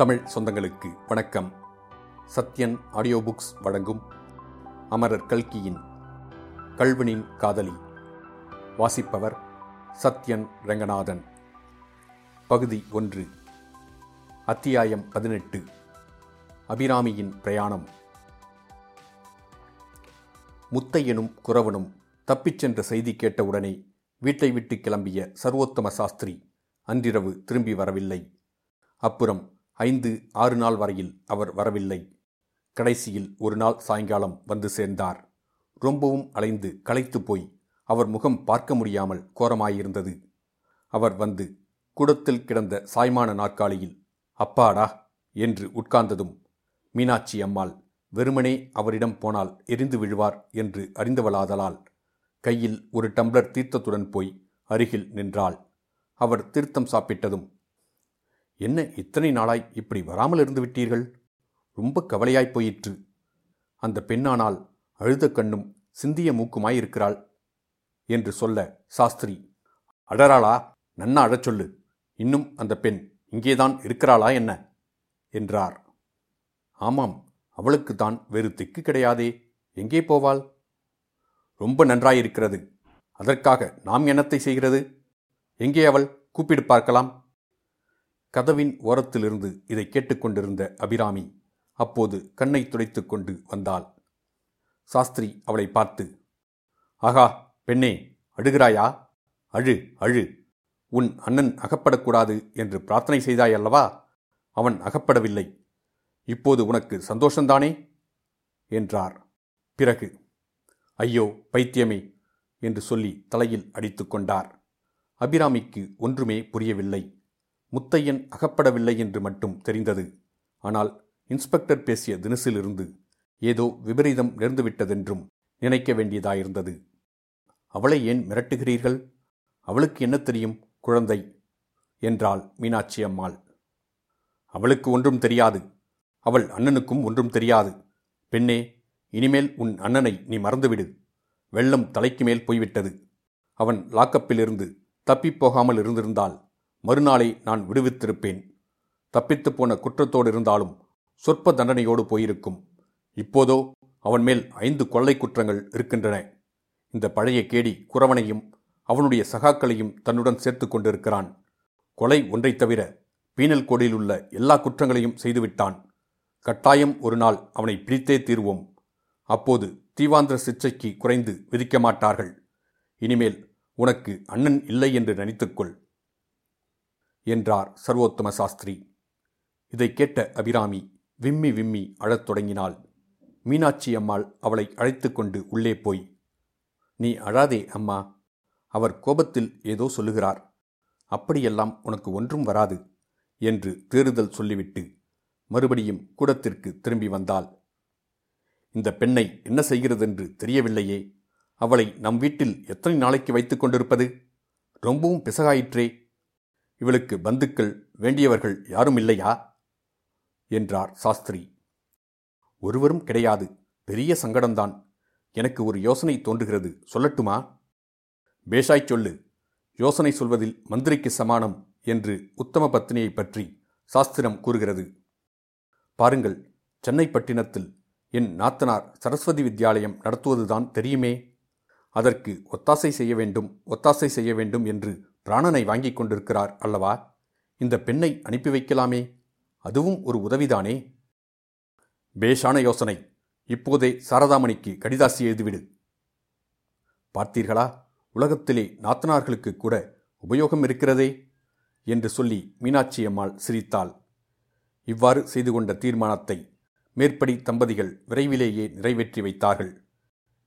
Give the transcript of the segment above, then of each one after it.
தமிழ் சொந்தங்களுக்கு வணக்கம். Sathyan audio books வழங்கும் அமரர் கல்கியின் கல்வனின் காதலி. வாசிப்பவர் சத்யன் ரங்கநாதன். பகுதி ஒன்று. அத்தியாயம் பதினெட்டு. அபிராமியின் பிரயாணம். முத்தையனும் குறவனும் தப்பிச் சென்ற செய்தி கேட்டவுடனே வீட்டை விட்டு கிளம்பிய சர்வோத்தம சாஸ்திரி அன்றிரவு திரும்பி வரவில்லை. அப்புறம் ஐந்து ஆறு நாள் வரையில் அவர் வரவில்லை. கடைசியில் ஒரு நாள் சாயங்காலம் வந்து சேர்ந்தார். ரொம்பவும் அலைந்து களைத்து போய் அவர் முகம் பார்க்க முடியாமல் கோரமாயிருந்தது. அவர் வந்து கூடத்தில் கிடந்த சாய்மான நாற்காலியில் அப்பாடா! என்று உட்கார்ந்ததும் மீனாட்சி அம்மாள் வெறுமனே அவரிடம் போனால் எரிந்து விழுவார் என்று அறிந்தவளாதலால் கையில் ஒரு டம்ளர் தீர்த்தத்துடன் போய் அருகில் நின்றாள். அவர் தீர்த்தம் சாப்பிட்டதும் என்ன இத்தனை நாளாய் இப்படி வராமல் இருந்து விட்டீர்கள்? ரொம்ப கவலையாய்ப் போயிற்று. அந்த பெண்ணானால் அழுத கண்ணும் சிந்திய மூக்குமாயிருக்கிறாள் என்று சொல்ல சாஸ்திரி அடராளா நன்னா அழச் சொல்லு. இன்னும் அந்த பெண் இங்கேதான் இருக்கிறாளா என்ன? என்றார். ஆமாம் அவளுக்கு தான் வேறு திக்கு கிடையாதே. எங்கே போவாள்? ரொம்ப நன்றாயிருக்கிறது. அதற்காக நாம் என்னத்தை செய்கிறது? எங்கே அவள்? கூப்பிடு பார்க்கலாம். கதவின் ஓரத்திலிருந்து இதை கேட்டுக்கொண்டிருந்த அபிராமி அப்போது கண்ணை துடைத்து கொண்டு வந்தாள். சாஸ்திரி அவளை பார்த்து ஆகா பெண்ணே அழுகிறாயா? அழு அழு. உன் அண்ணன் அகப்படக்கூடாது என்று பிரார்த்தனை செய்தாயல்லவா அவன் அகப்படவில்லை. இப்போது உனக்கு சந்தோஷந்தானே என்றார். பிறகு ஐயோ பைத்தியமே என்று சொல்லி தலையில் அடித்து கொண்டார். அபிராமிக்கு ஒன்றுமே புரியவில்லை. முத்தையன் அகப்படவில்லை என்று மட்டும் தெரிந்தது. ஆனால் இன்ஸ்பெக்டர் பேசிய தினசிலிருந்து ஏதோ விபரீதம் நேர்ந்துவிட்டதென்றும் நினைக்க வேண்டியதாயிருந்தது. அவளை ஏன் மிரட்டுகிறீர்கள்? அவளுக்கு என்ன தெரியும் குழந்தை? என்றாள் மீனாட்சி அம்மாள். அவளுக்கு ஒன்றும் தெரியாது. அவள் அண்ணனுக்கும் ஒன்றும் தெரியாது. பெண்ணே இனிமேல் உன் அண்ணனை நீ மறந்துவிடு. வெள்ளம் தலைக்கு மேல் போய்விட்டது. அவன் லாக்கப்பிலிருந்து தப்பிப் போகாமல் இருந்திருந்தால் மறுநாளை நான் விடுவித்திருப்பேன். தப்பித்துப் போன குற்றத்தோடு இருந்தாலும் சொற்ப தண்டனையோடு போயிருக்கும். இப்போதோ அவன் மேல் ஐந்து கொள்ளை குற்றங்கள் இருக்கின்றன. இந்த பழைய கேடி குறவனையும் அவனுடைய சகாக்களையும் தன்னுடன் சேர்த்து கொண்டிருக்கிறான். கொலை ஒன்றைத் தவிர பீனல் கோடியில் உள்ள எல்லா குற்றங்களையும் செய்துவிட்டான். கட்டாயம் ஒரு நாள் அவனை பிடித்தே தீர்வோம். அப்போது தீவாந்திர சிச்சைக்கு குறைந்து விதிக்க மாட்டார்கள். இனிமேல் உனக்கு அண்ணன் இல்லை என்று நினைத்துக்கொள். என்றார் சர்வோத்தம சாஸ்திரி. இதை கேட்ட அபிராமி விம்மி விம்மி அழத் தொடங்கினாள். மீனாட்சி அம்மாள் அவளை அழைத்து கொண்டு உள்ளே போய் நீ அழாதே அம்மா அவர் கோபத்தில் ஏதோ சொல்லுகிறார். அப்படியெல்லாம் உனக்கு ஒன்றும் வராது என்று தேறுதல் சொல்லிவிட்டு மறுபடியும் கூடத்திற்கு திரும்பி வந்தாள். இந்த பெண்ணை என்ன செய்கிறதென்று தெரியவில்லையே அவளை நம் வீட்டில் எத்தனை நாளைக்கு வைத்துக் கொண்டிருப்பது? ரொம்பவும் பிசகாயிற்றே இவளுக்கு பந்துக்கள் வேண்டியவர்கள் யாரும் இல்லையா? என்றார் சாஸ்திரி. ஒருவரும் கிடையாது. பெரிய சங்கடம்தான். எனக்கு ஒரு யோசனை தோன்றுகிறது. சொல்லட்டுமா? பேஷாய் சொல்லு. யோசனை சொல்வதில் மந்திரிக்கு சமானம் என்று உத்தம பத்தினியை பற்றி சாஸ்திரம் கூறுகிறது. பாருங்கள் சென்னை பட்டினத்தில் என் நாத்தனார் சரஸ்வதி வித்யாலயம் நடத்துவதுதான் தெரியுமே? அதற்கு ஒத்தாசை செய்ய வேண்டும் ஒத்தாசை செய்ய வேண்டும் என்று பிராணனை வாங்கிக் கொண்டிருக்கிறார் அல்லவா? இந்த பெண்ணை அனுப்பி வைக்கலாமே. அதுவும் ஒரு உதவிதானே? பேஷான யோசனை. இப்போதே சாரதாமணிக்கு கடிதாசி எழுதிவிடு. பார்த்தீர்களா? உலகத்திலே நாத்தனார்களுக்கு கூட உபயோகம் இருக்கிறதே? என்று சொல்லி மீனாட்சி அம்மாள் சிரித்தாள். இவ்வாறு செய்து கொண்ட தீர்மானத்தை மேற்படி தம்பதிகள் விரைவிலேயே நிறைவேற்றி வைத்தார்கள்.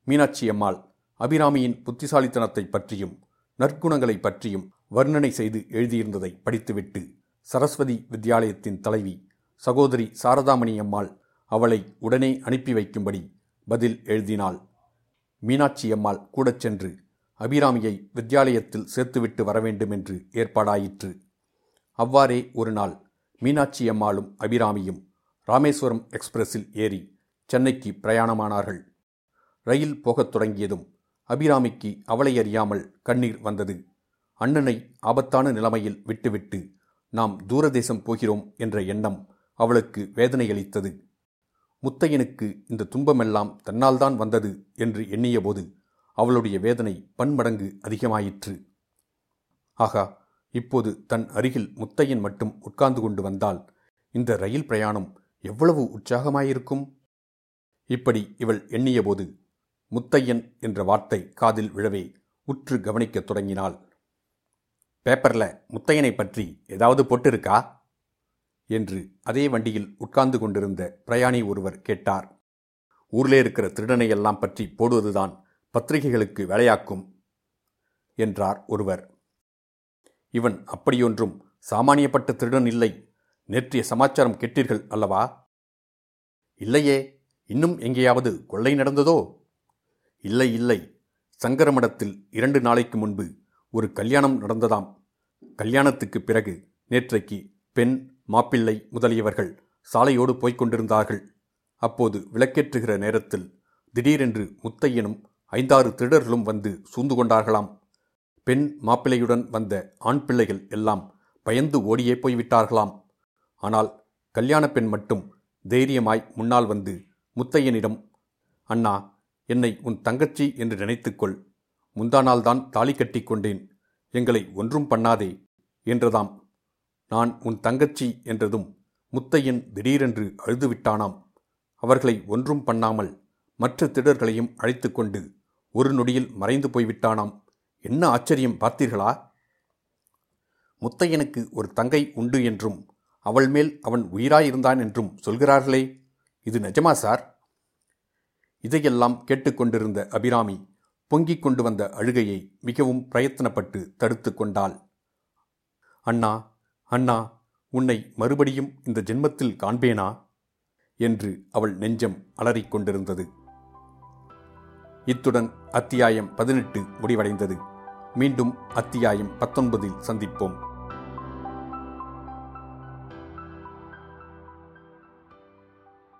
மீனாட்சி அம்மாள் அபிராமியின் புத்திசாலித்தனத்தை பற்றியும் நற்குணங்களை பற்றியும் வர்ணனை செய்து எழுதியிருந்ததை படித்துவிட்டு சரஸ்வதி வித்யாலயத்தின் தலைவி சகோதரி சாரதாமணி அம்மாள் அவளை உடனே அனுப்பி வைக்கும்படி பதில் எழுதினாள். மீனாட்சி அம்மாள் கூடச் சென்று அபிராமியை வித்யாலயத்தில் சேர்த்துவிட்டு வரவேண்டும் என்று ஏற்பாடாயிற்று. அவ்வாறே ஒரு நாள் மீனாட்சி அம்மாளும் அபிராமியும் ராமேஸ்வரம் எக்ஸ்பிரஸில் ஏறி சென்னைக்கு பிரயாணமானார்கள். ரயில் போகத் தொடங்கியதும் அபிராமிக்கு அவளை அறியாமல் கண்ணீர் வந்தது. அண்ணனை ஆபத்தான நிலைமையில் விட்டுவிட்டு நாம் தூரதேசம் போகிறோம் என்ற எண்ணம் அவளுக்கு வேதனையளித்தது. முத்தையனுக்கு இந்த துன்பமெல்லாம் தன்னால்தான் வந்தது என்று எண்ணியபோது அவளுடைய வேதனை பன்மடங்கு அதிகமாயிற்று. ஆகா இப்போது தன் அருகில் முத்தையன் மட்டும் உட்கார்ந்து கொண்டு வந்தால் இந்த ரயில் பிரயாணம் எவ்வளவு உற்சாகமாயிருக்கும்? இப்படி இவள் எண்ணியபோது முத்தையன் என்ற வார்த்தை காதில் விழவே உற்று கவனிக்கத் தொடங்கினாள். பேப்பரில் முத்தையனை பற்றி ஏதாவது போட்டிருக்கா? என்று அதே வண்டியில் உட்கார்ந்து கொண்டிருந்த பிரயாணி ஒருவர் கேட்டார். ஊர்லே இருக்கிற திருடனை எல்லாம் பற்றி போடுவதுதான் பத்திரிகைகளுக்கு வேலையாக்கும் என்றார் ஒருவர். இவன் அப்படியொன்றும் சாமானியப்பட்ட திருடன் இல்லை. நேற்றைய சமாச்சாரம் கேட்டீர்கள் அல்லவா? இல்லையே. இன்னும் எங்கேயாவது கொள்ளை நடந்ததோ? இல்லை இல்லை. சங்கரமடத்தில் இரண்டு நாளைக்கு முன்பு ஒரு கல்யாணம் நடந்ததாம். கல்யாணத்துக்கு பிறகு நேற்றைக்கு பெண் மாப்பிள்ளை முதலியவர்கள் சாலையோடு போய்க் கொண்டிருந்தார்கள். அப்போது விளக்கேற்றுகிற நேரத்தில் திடீரென்று முத்தையனும் ஐந்தாறு திருடர்களும் வந்து சூழ்ந்து கொண்டார்களாம். பெண் மாப்பிள்ளையுடன் வந்த ஆண் பிள்ளைகள் எல்லாம் பயந்து ஓடியே போய்விட்டார்களாம். ஆனால் கல்யாண பெண் மட்டும் தைரியமாய் முன்னால் வந்து முத்தையனிடம் அண்ணா என்னை உன் தங்கச்சி என்று நினைத்துக்கொள். முந்தா நாள்தான் தாலி கட்டி கொண்டேன். எங்களை ஒன்றும் பண்ணாதே என்றதாம். நான் உன் தங்கச்சி என்றதும் முத்தையன் திடீரென்று அழுதுவிட்டானாம். அவர்களை ஒன்றும் பண்ணாமல் மற்ற திடர்களையும் அழைத்து கொண்டு ஒரு நொடியில் மறைந்து போய்விட்டானாம். என்ன ஆச்சரியம் பார்த்தீர்களா? முத்தையனுக்கு ஒரு தங்கை உண்டு என்றும் அவள் மேல் அவன் உயிராயிருந்தான் என்றும் சொல்கிறார்களே. இது நிஜமா சார்? இதையெல்லாம் கேட்டுக்கொண்டிருந்த அபிராமி பொங்கிக் கொண்டு வந்த அழுகையை மிகவும் பிரயத்தனப்பட்டு தடுத்து கொண்டாள். அண்ணா அண்ணா உன்னை மறுபடியும் இந்த ஜென்மத்தில் காண்பேனா? என்று அவள் நெஞ்சம் அலறிக்கொண்டிருந்தது இத்துடன் அத்தியாயம் பதினெட்டு முடிவடைந்தது. மீண்டும் அத்தியாயம் பத்தொன்பதில் சந்திப்போம்.